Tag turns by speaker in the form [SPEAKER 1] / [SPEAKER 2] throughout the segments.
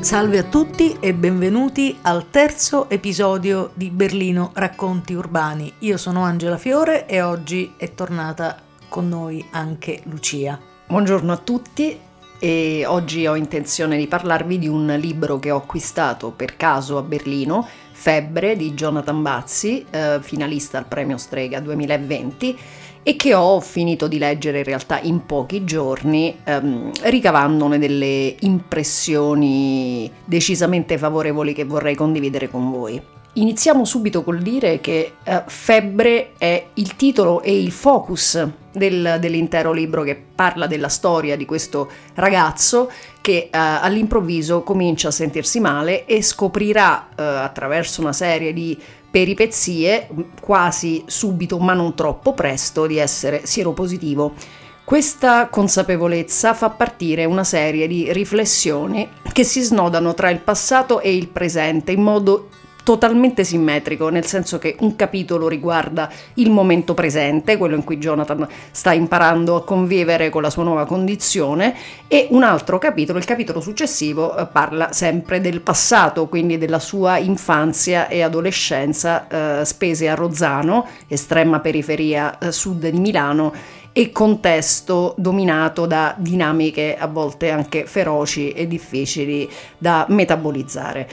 [SPEAKER 1] Salve a tutti e benvenuti al terzo episodio di Berlino Racconti Urbani. Io sono Angela Fiore e oggi è tornata con noi anche Lucia.
[SPEAKER 2] Buongiorno a tutti e oggi ho intenzione di parlarvi di un libro che ho acquistato per caso a Berlino, Febbre di Jonathan Bazzi, eh, finalista al premio Strega 2020 e che ho finito di leggere in realtà in pochi giorni, ehm, ricavandone delle impressioni decisamente favorevoli che vorrei condividere con voi. Iniziamo subito col dire che eh, Febbre è il titolo e il focus del, dell'intero libro che parla della storia di questo ragazzo che eh, all'improvviso comincia a sentirsi male e scoprirà eh, attraverso una serie di peripezie quasi subito ma non troppo presto di essere sieropositivo. Questa consapevolezza fa partire una serie di riflessioni che si snodano tra il passato e il presente in modo totalmente simmetrico, nel senso che un capitolo riguarda il momento presente, quello in cui Jonathan sta imparando a convivere con la sua nuova condizione, e un altro capitolo, il capitolo successivo, eh, parla sempre del passato, quindi della sua infanzia e adolescenza eh, spese a Rozzano, estrema periferia eh, sud di Milano, e contesto dominato da dinamiche a volte anche feroci e difficili da metabolizzare.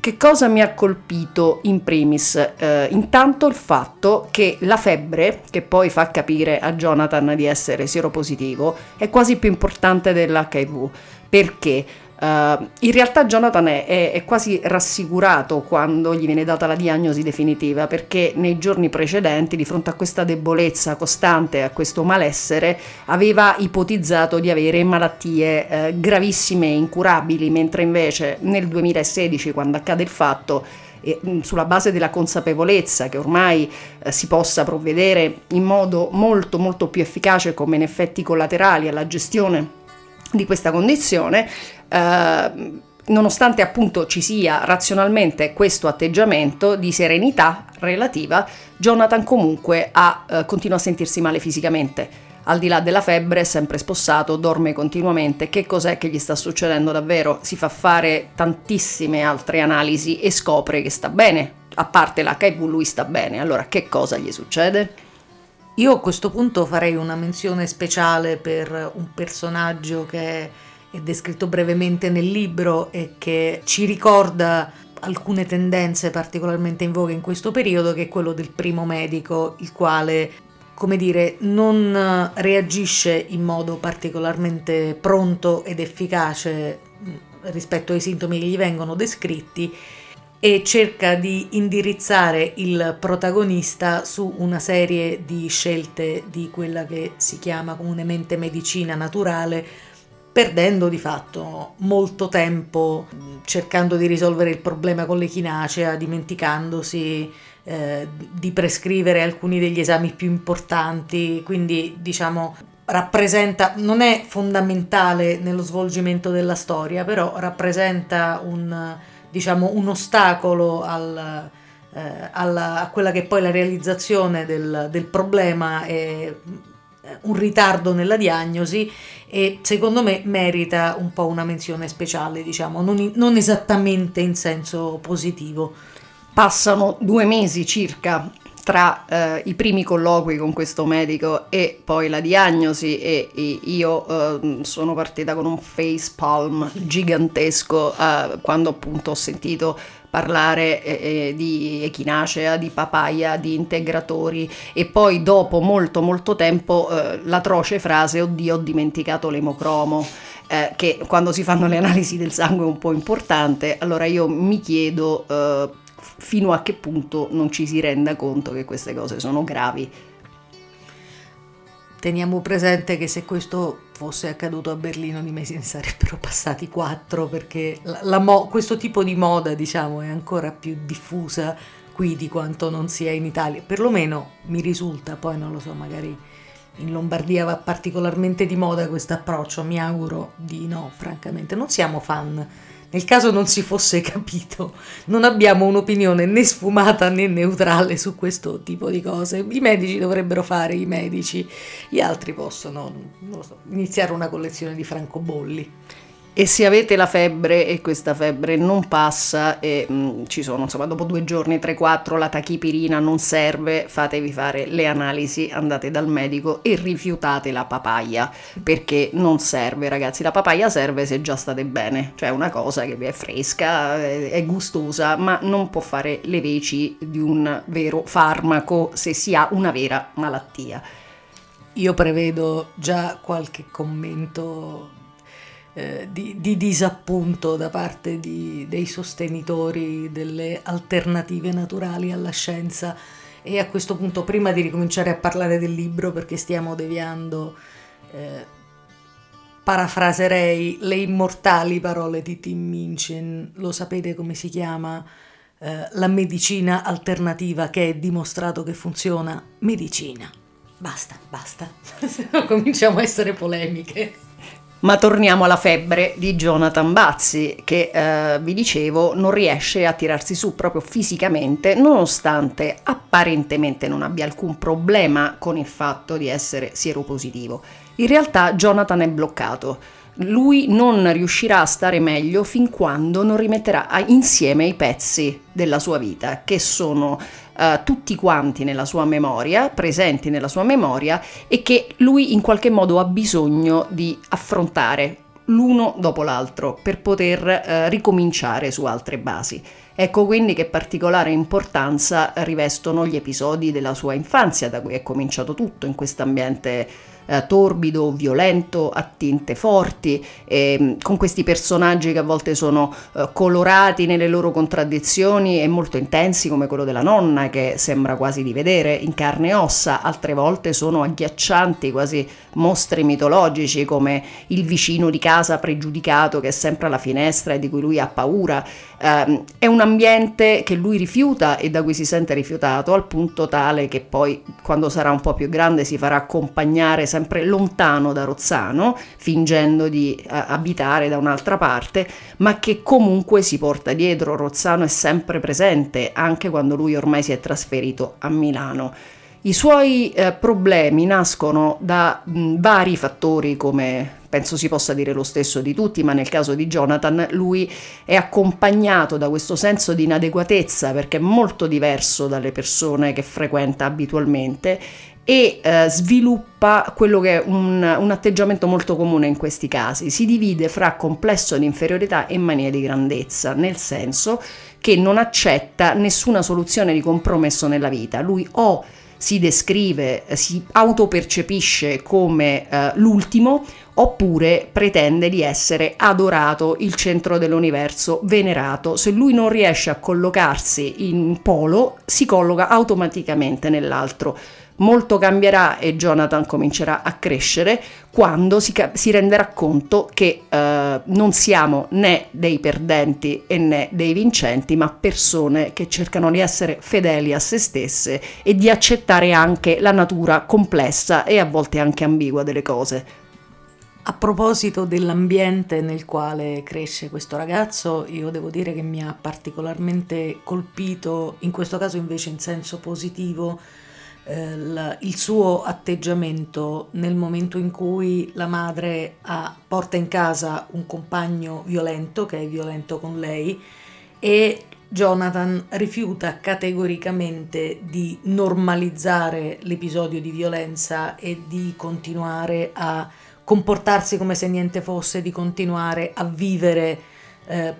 [SPEAKER 2] Che cosa mi ha colpito in primis? Eh, intanto il fatto che la febbre, che poi fa capire a Jonathan di essere sieropositivo, è quasi più importante dell'HIV. Perché? Uh, in realtà Jonathan è, è, è, quasi rassicurato quando gli viene data la diagnosi definitiva perché nei giorni precedenti di fronte a questa debolezza costante, a questo malessere, aveva ipotizzato di avere malattie eh, gravissime e incurabili, mentre invece nel 2016 quando accade il fatto e, sulla base della consapevolezza che ormai eh, si possa provvedere in modo molto molto più efficace come in effetti collaterali alla gestione di questa condizione, eh, nonostante appunto ci sia razionalmente questo atteggiamento di serenità relativa, Jonathan comunque ha, eh, continua a sentirsi male fisicamente. Al di là della febbre, è sempre spossato, dorme continuamente. Che cos'è che gli sta succedendo davvero? Si fa fare tantissime altre analisi e scopre che sta bene. A parte l'HIV, lui sta bene. Allora, che cosa gli succede?
[SPEAKER 1] Io a questo punto farei una menzione speciale per un personaggio che è descritto brevemente nel libro e che ci ricorda alcune tendenze particolarmente in voga in questo periodo, che è quello del primo medico, il quale, come dire, non reagisce in modo particolarmente pronto ed efficace mm, rispetto ai sintomi che gli vengono descritti e cerca di indirizzare il protagonista su una serie di scelte di quella che si chiama comunemente medicina naturale perdendo di fatto molto tempo cercando di risolvere il problema con l'echinacea, dimenticandosi eh, di prescrivere alcuni degli esami più importanti, quindi diciamo rappresenta, non è fondamentale nello svolgimento della storia, però rappresenta un, diciamo, un ostacolo al, eh, alla, a quella che è poi la realizzazione del, del problema e un ritardo nella diagnosi e secondo me merita un po' una menzione speciale, diciamo, non, non esattamente in senso positivo.
[SPEAKER 2] Passano due mesi circa tra eh, i primi colloqui con questo medico e poi la diagnosi e, e io eh, sono partita con un face palm gigantesco eh, quando appunto ho sentito parlare eh, eh, di echinacea, di papaya, di integratori e poi dopo molto molto tempo eh, l'atroce frase oddio ho dimenticato l'emocromo. Eh, che quando si fanno le analisi del sangue è un po' importante, allora io mi chiedo eh, fino a che punto non ci si renda conto che queste cose sono gravi.
[SPEAKER 1] Teniamo presente che se questo fosse accaduto a Berlino di mesi ne sarebbero passati quattro perché la, la mo- questo tipo di moda diciamo è ancora più diffusa qui di quanto non sia in Italia, perlomeno mi risulta, poi non lo so, magari in Lombardia va particolarmente di moda questo approccio, mi auguro di no, francamente, non siamo fan nel caso non si fosse capito, non abbiamo un'opinione né sfumata né neutrale su questo tipo di cose. I medici dovrebbero fare i medici, gli altri possono so, iniziare una collezione di francobolli.
[SPEAKER 2] E se avete la febbre e questa febbre non passa e mh, mm, ci sono, insomma, dopo due giorni, tre, quattro, la tachipirina non serve, fatevi fare le analisi, andate dal medico e rifiutate la papaya, perché non serve, ragazzi. La papaya serve se già state bene, cioè una cosa che vi è fresca, è, è gustosa, ma non può fare le veci di un vero farmaco se si ha una vera malattia.
[SPEAKER 1] Io prevedo già qualche commento eh, di, di, disappunto da parte di, dei sostenitori delle alternative naturali alla scienza. E a questo punto prima di ricominciare a parlare del libro perché stiamo deviando eh, parafraserei le immortali parole di Tim Minchin. Lo sapete come si chiama eh, la medicina alternativa che è dimostrato che funziona? Medicina. Basta basta. Cominciamo a essere polemiche
[SPEAKER 2] ma torniamo alla febbre di Jonathan Bazzi, che eh, vi dicevo non riesce a tirarsi su proprio fisicamente, nonostante apparentemente non abbia alcun problema con il fatto di essere sieropositivo. In realtà Jonathan è bloccato. Lui non riuscirà a stare meglio fin quando non rimetterà insieme i pezzi della sua vita, che sono uh, tutti quanti nella sua memoria, presenti nella sua memoria e che lui in qualche modo ha bisogno di affrontare l'uno dopo l'altro per poter uh, ricominciare su altre basi. Ecco quindi che particolare importanza rivestono gli episodi della sua infanzia, da cui è cominciato tutto in questo ambiente eh, torbido, violento, a tinte forti, eh, con questi personaggi che a volte sono eh, colorati nelle loro contraddizioni e molto intensi come quello della nonna che sembra quasi di vedere in carne e ossa, altre volte sono agghiaccianti, quasi mostri mitologici come il vicino di casa pregiudicato che è sempre alla finestra e di cui lui ha paura. Eh, è un ambiente che lui rifiuta e da cui si sente rifiutato al punto tale che poi quando sarà un po' più grande si farà accompagnare sempre sempre lontano da Rozzano, fingendo di uh, abitare da un'altra parte, ma che comunque si porta dietro. Rozzano è sempre presente, anche quando lui ormai si è trasferito a Milano. I suoi eh, problemi nascono da mh, vari fattori, come penso si possa dire lo stesso di tutti, ma nel caso di Jonathan lui è accompagnato da questo senso di inadeguatezza perché è molto diverso dalle persone che frequenta abitualmente e eh, sviluppa quello che è un, un, atteggiamento molto comune in questi casi. Si divide fra complesso di inferiorità e mania di grandezza, nel senso che non accetta nessuna soluzione di compromesso nella vita. Lui o si descrive, si autopercepisce come eh, l'ultimo oppure pretende di essere adorato, il centro dell'universo, venerato. Se lui non riesce a collocarsi in polo, si colloca automaticamente nell'altro molto cambierà e Jonathan comincerà a crescere quando si, si renderà conto che eh, non siamo né dei perdenti e né dei vincenti, ma persone che cercano di essere fedeli a se stesse e di accettare anche la natura complessa e a volte anche ambigua delle cose.
[SPEAKER 1] A proposito dell'ambiente nel quale cresce questo ragazzo, io devo dire che mi ha particolarmente colpito, in questo caso invece in senso positivo, il suo atteggiamento nel momento in cui la madre ha, porta in casa un compagno violento che è violento con lei e Jonathan rifiuta categoricamente di normalizzare l'episodio di violenza e di continuare a comportarsi come se niente fosse, di continuare a vivere eh,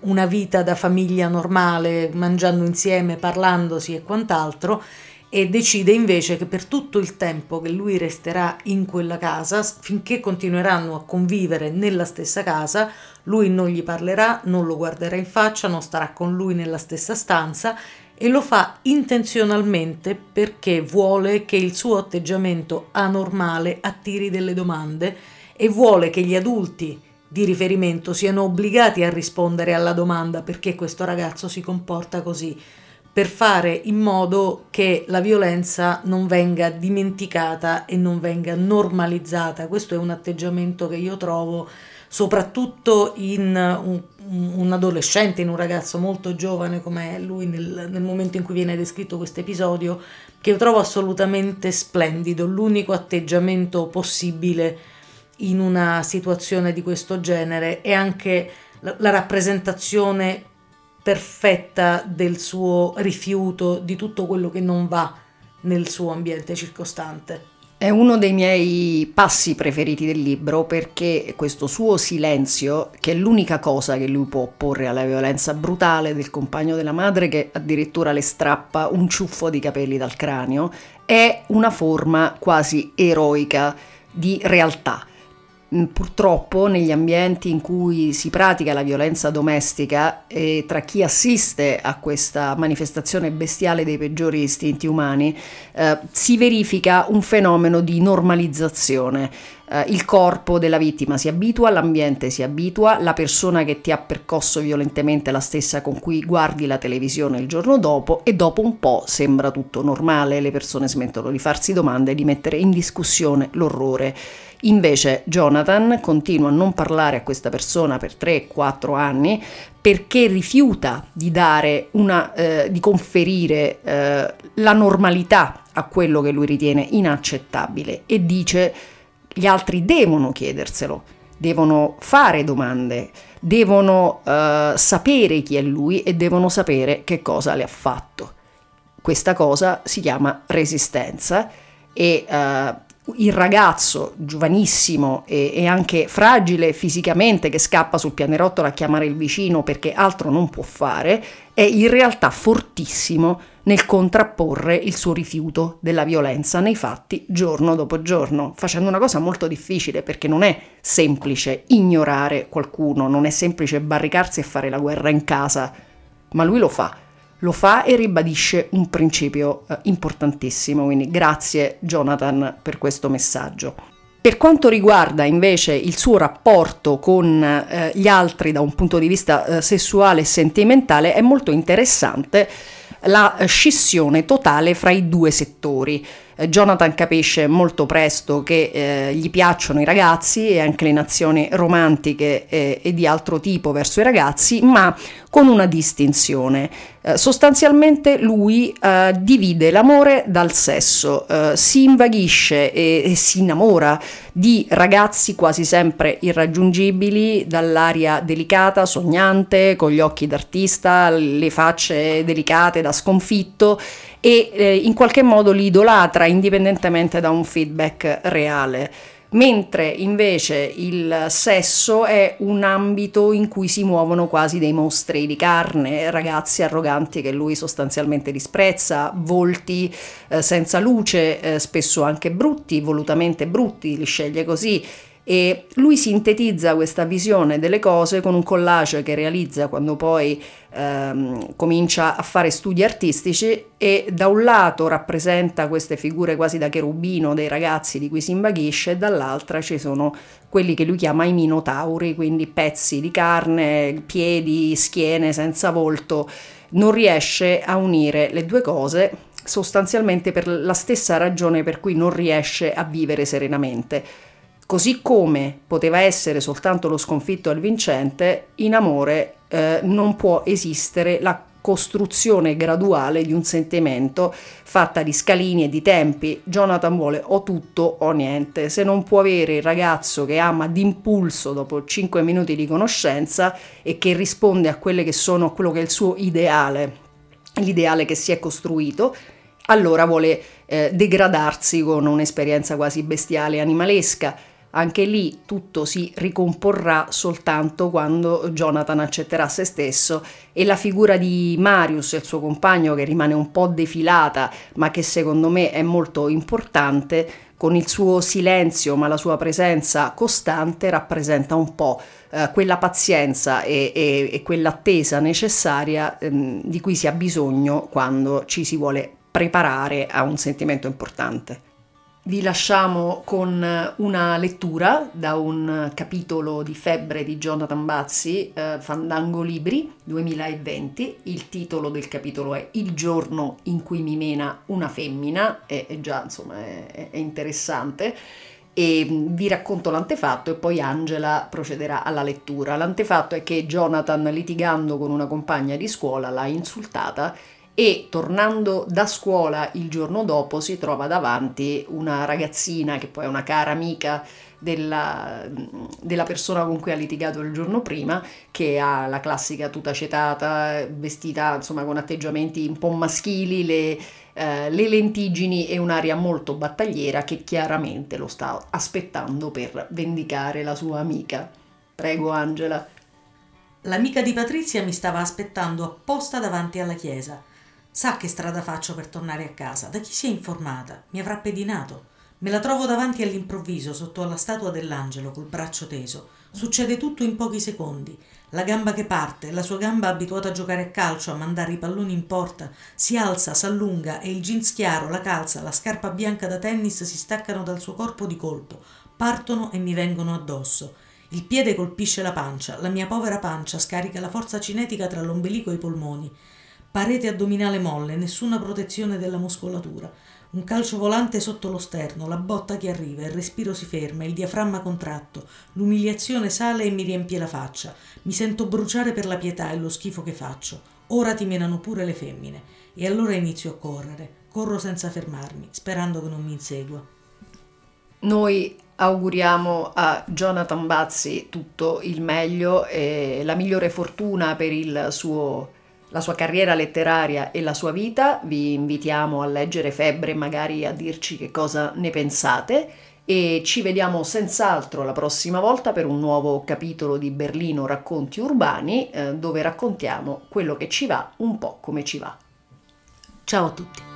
[SPEAKER 1] una vita da famiglia normale, mangiando insieme, parlandosi e quant'altro, e decide invece che per tutto il tempo che lui resterà in quella casa, finché continueranno a convivere nella stessa casa, lui non gli parlerà, non lo guarderà in faccia, non starà con lui nella stessa stanza e lo fa intenzionalmente perché vuole che il suo atteggiamento anormale attiri delle domande e vuole che gli adulti di riferimento siano obbligati a rispondere alla domanda perché questo ragazzo si comporta così per fare in modo che la violenza non venga dimenticata e non venga normalizzata. Questo è un atteggiamento che io trovo soprattutto in un, un adolescente, in un ragazzo molto giovane come lui nel, nel momento in cui viene descritto questo episodio, che io trovo assolutamente splendido, l'unico atteggiamento possibile in una situazione di questo genere è anche la, la rappresentazione perfetta del suo rifiuto di tutto quello che non va nel suo ambiente circostante.
[SPEAKER 2] È uno dei miei passi preferiti del libro perché questo suo silenzio, che è l'unica cosa che lui può opporre alla violenza brutale del compagno della madre che addirittura le strappa un ciuffo di capelli dal cranio, è una forma quasi eroica di realtà purtroppo negli ambienti in cui si pratica la violenza domestica e tra chi assiste a questa manifestazione bestiale dei peggiori istinti umani eh, si verifica un fenomeno di normalizzazione. Eh, il corpo della vittima si abitua, l'ambiente si abitua, la persona che ti ha percosso violentemente è la stessa con cui guardi la televisione il giorno dopo e dopo un po' sembra tutto normale, le persone smettono di farsi domande e di mettere in discussione l'orrore. Invece Jonathan continua a non parlare a questa persona per 3-4 anni perché rifiuta di una, eh, di conferire eh, la normalità a quello che lui ritiene inaccettabile e dice gli altri devono chiederselo, devono fare domande, devono eh, sapere chi è lui e devono sapere che cosa le ha fatto. Questa cosa si chiama resistenza e uh, il ragazzo giovanissimo e, e, anche fragile fisicamente che scappa sul pianerottolo a chiamare il vicino perché altro non può fare, è in realtà fortissimo nel contrapporre il suo rifiuto della violenza nei fatti giorno dopo giorno, facendo una cosa molto difficile perché non è semplice ignorare qualcuno, non è semplice barricarsi e fare la guerra in casa, ma lui lo fa lo fa e ribadisce un principio eh, importantissimo, quindi grazie Jonathan per questo messaggio. Per quanto riguarda invece il suo rapporto con eh, gli altri da un punto di vista eh, sessuale e sentimentale è molto interessante la scissione totale fra i due settori. Eh, Jonathan capisce molto presto che eh, gli piacciono i ragazzi e anche le nazioni romantiche eh, e di altro tipo verso i ragazzi, ma con una distinzione. Eh, sostanzialmente lui eh, divide l'amore dal sesso, eh, si invaghisce e, e si innamora di ragazzi quasi sempre irraggiungibili, dall'aria delicata, sognante, con gli occhi d'artista, le facce delicate da sconfitto e eh, in qualche modo li idolatra indipendentemente da un feedback reale. Mentre invece il sesso è un ambito in cui si muovono quasi dei mostri di carne, ragazzi arroganti che lui sostanzialmente disprezza, volti eh, senza luce, eh, spesso anche brutti, volutamente brutti, li sceglie così e lui sintetizza questa visione delle cose con un collage che realizza quando poi ehm, comincia a fare studi artistici e da un lato rappresenta queste figure quasi da cherubino dei ragazzi di cui si invaghisce e dall'altra ci sono quelli che lui chiama i minotauri, quindi pezzi di carne, piedi, schiene senza volto. Non riesce a unire le due cose sostanzialmente per la stessa ragione per cui non riesce a vivere serenamente Così come poteva essere soltanto lo sconfitto al vincente, in amore eh, non può esistere la costruzione graduale di un sentimento fatta di scalini e di tempi. Jonathan vuole o tutto o niente. Se non può avere il ragazzo che ama d'impulso dopo 5 minuti di conoscenza e che risponde a che sono quello che è il suo ideale, l'ideale che si è costruito, allora vuole eh, degradarsi con un'esperienza quasi bestiale e animalesca anche lì tutto si ricomporrà soltanto quando Jonathan accetterà se stesso e la figura di Marius, il suo compagno che rimane un po' defilata ma che secondo me è molto importante, con il suo silenzio ma la sua presenza costante rappresenta un po' eh, quella pazienza e, e, e quell'attesa necessaria ehm, di cui si ha bisogno quando ci si vuole preparare a un sentimento importante. Vi lasciamo con una lettura da un capitolo di Febbre di Jonathan Bazzi, eh, Fandango Libri 2020. Il titolo del capitolo è Il giorno in cui mi mena una femmina, è, è già insomma è, è interessante. E mm, vi racconto l'antefatto e poi Angela procederà alla lettura. L'antefatto è che Jonathan, litigando con una compagna di scuola, l'ha insultata e tornando da scuola il giorno dopo si trova davanti una ragazzina che poi è una cara amica della, della, persona con cui ha litigato il giorno prima, che ha la classica tuta cetata, vestita insomma con atteggiamenti un po' maschili, le, eh, le lentiggini e un'aria molto battagliera che chiaramente lo sta aspettando per vendicare la sua amica. Prego Angela.
[SPEAKER 1] L'amica di Patrizia mi stava aspettando apposta davanti alla chiesa. Sa che strada faccio per tornare a casa? Da chi si è informata? Mi avrà pedinato. Me la trovo davanti all'improvviso sotto alla statua dell'angelo col braccio teso. Succede tutto in pochi secondi. La gamba che parte, la sua gamba abituata a giocare a calcio, a mandare i palloni in porta, si alza, s'allunga e il jeans chiaro, la calza, la scarpa bianca da tennis si staccano dal suo corpo di colpo, partono e mi vengono addosso. Il piede colpisce la pancia, la mia povera pancia scarica la forza cinetica tra l'ombelico e i polmoni. Parete addominale molle, nessuna protezione della muscolatura. Un calcio volante sotto lo sterno, la botta che arriva, il respiro si ferma, il diaframma contratto, l'umiliazione sale e mi riempie la faccia. Mi sento bruciare per la pietà e lo schifo che faccio. Ora ti menano pure le femmine. E allora inizio a correre. Corro senza fermarmi, sperando che non mi insegua.
[SPEAKER 2] Noi auguriamo a Jonathan Bazzi tutto il meglio e la migliore fortuna per suo, la sua carriera letteraria e la sua vita. Vi invitiamo a leggere Febbre e magari a dirci che cosa ne pensate e ci vediamo senz'altro la prossima volta per un nuovo capitolo di Berlino Racconti Urbani eh, dove raccontiamo quello che ci va un po' come ci va.
[SPEAKER 1] Ciao a tutti.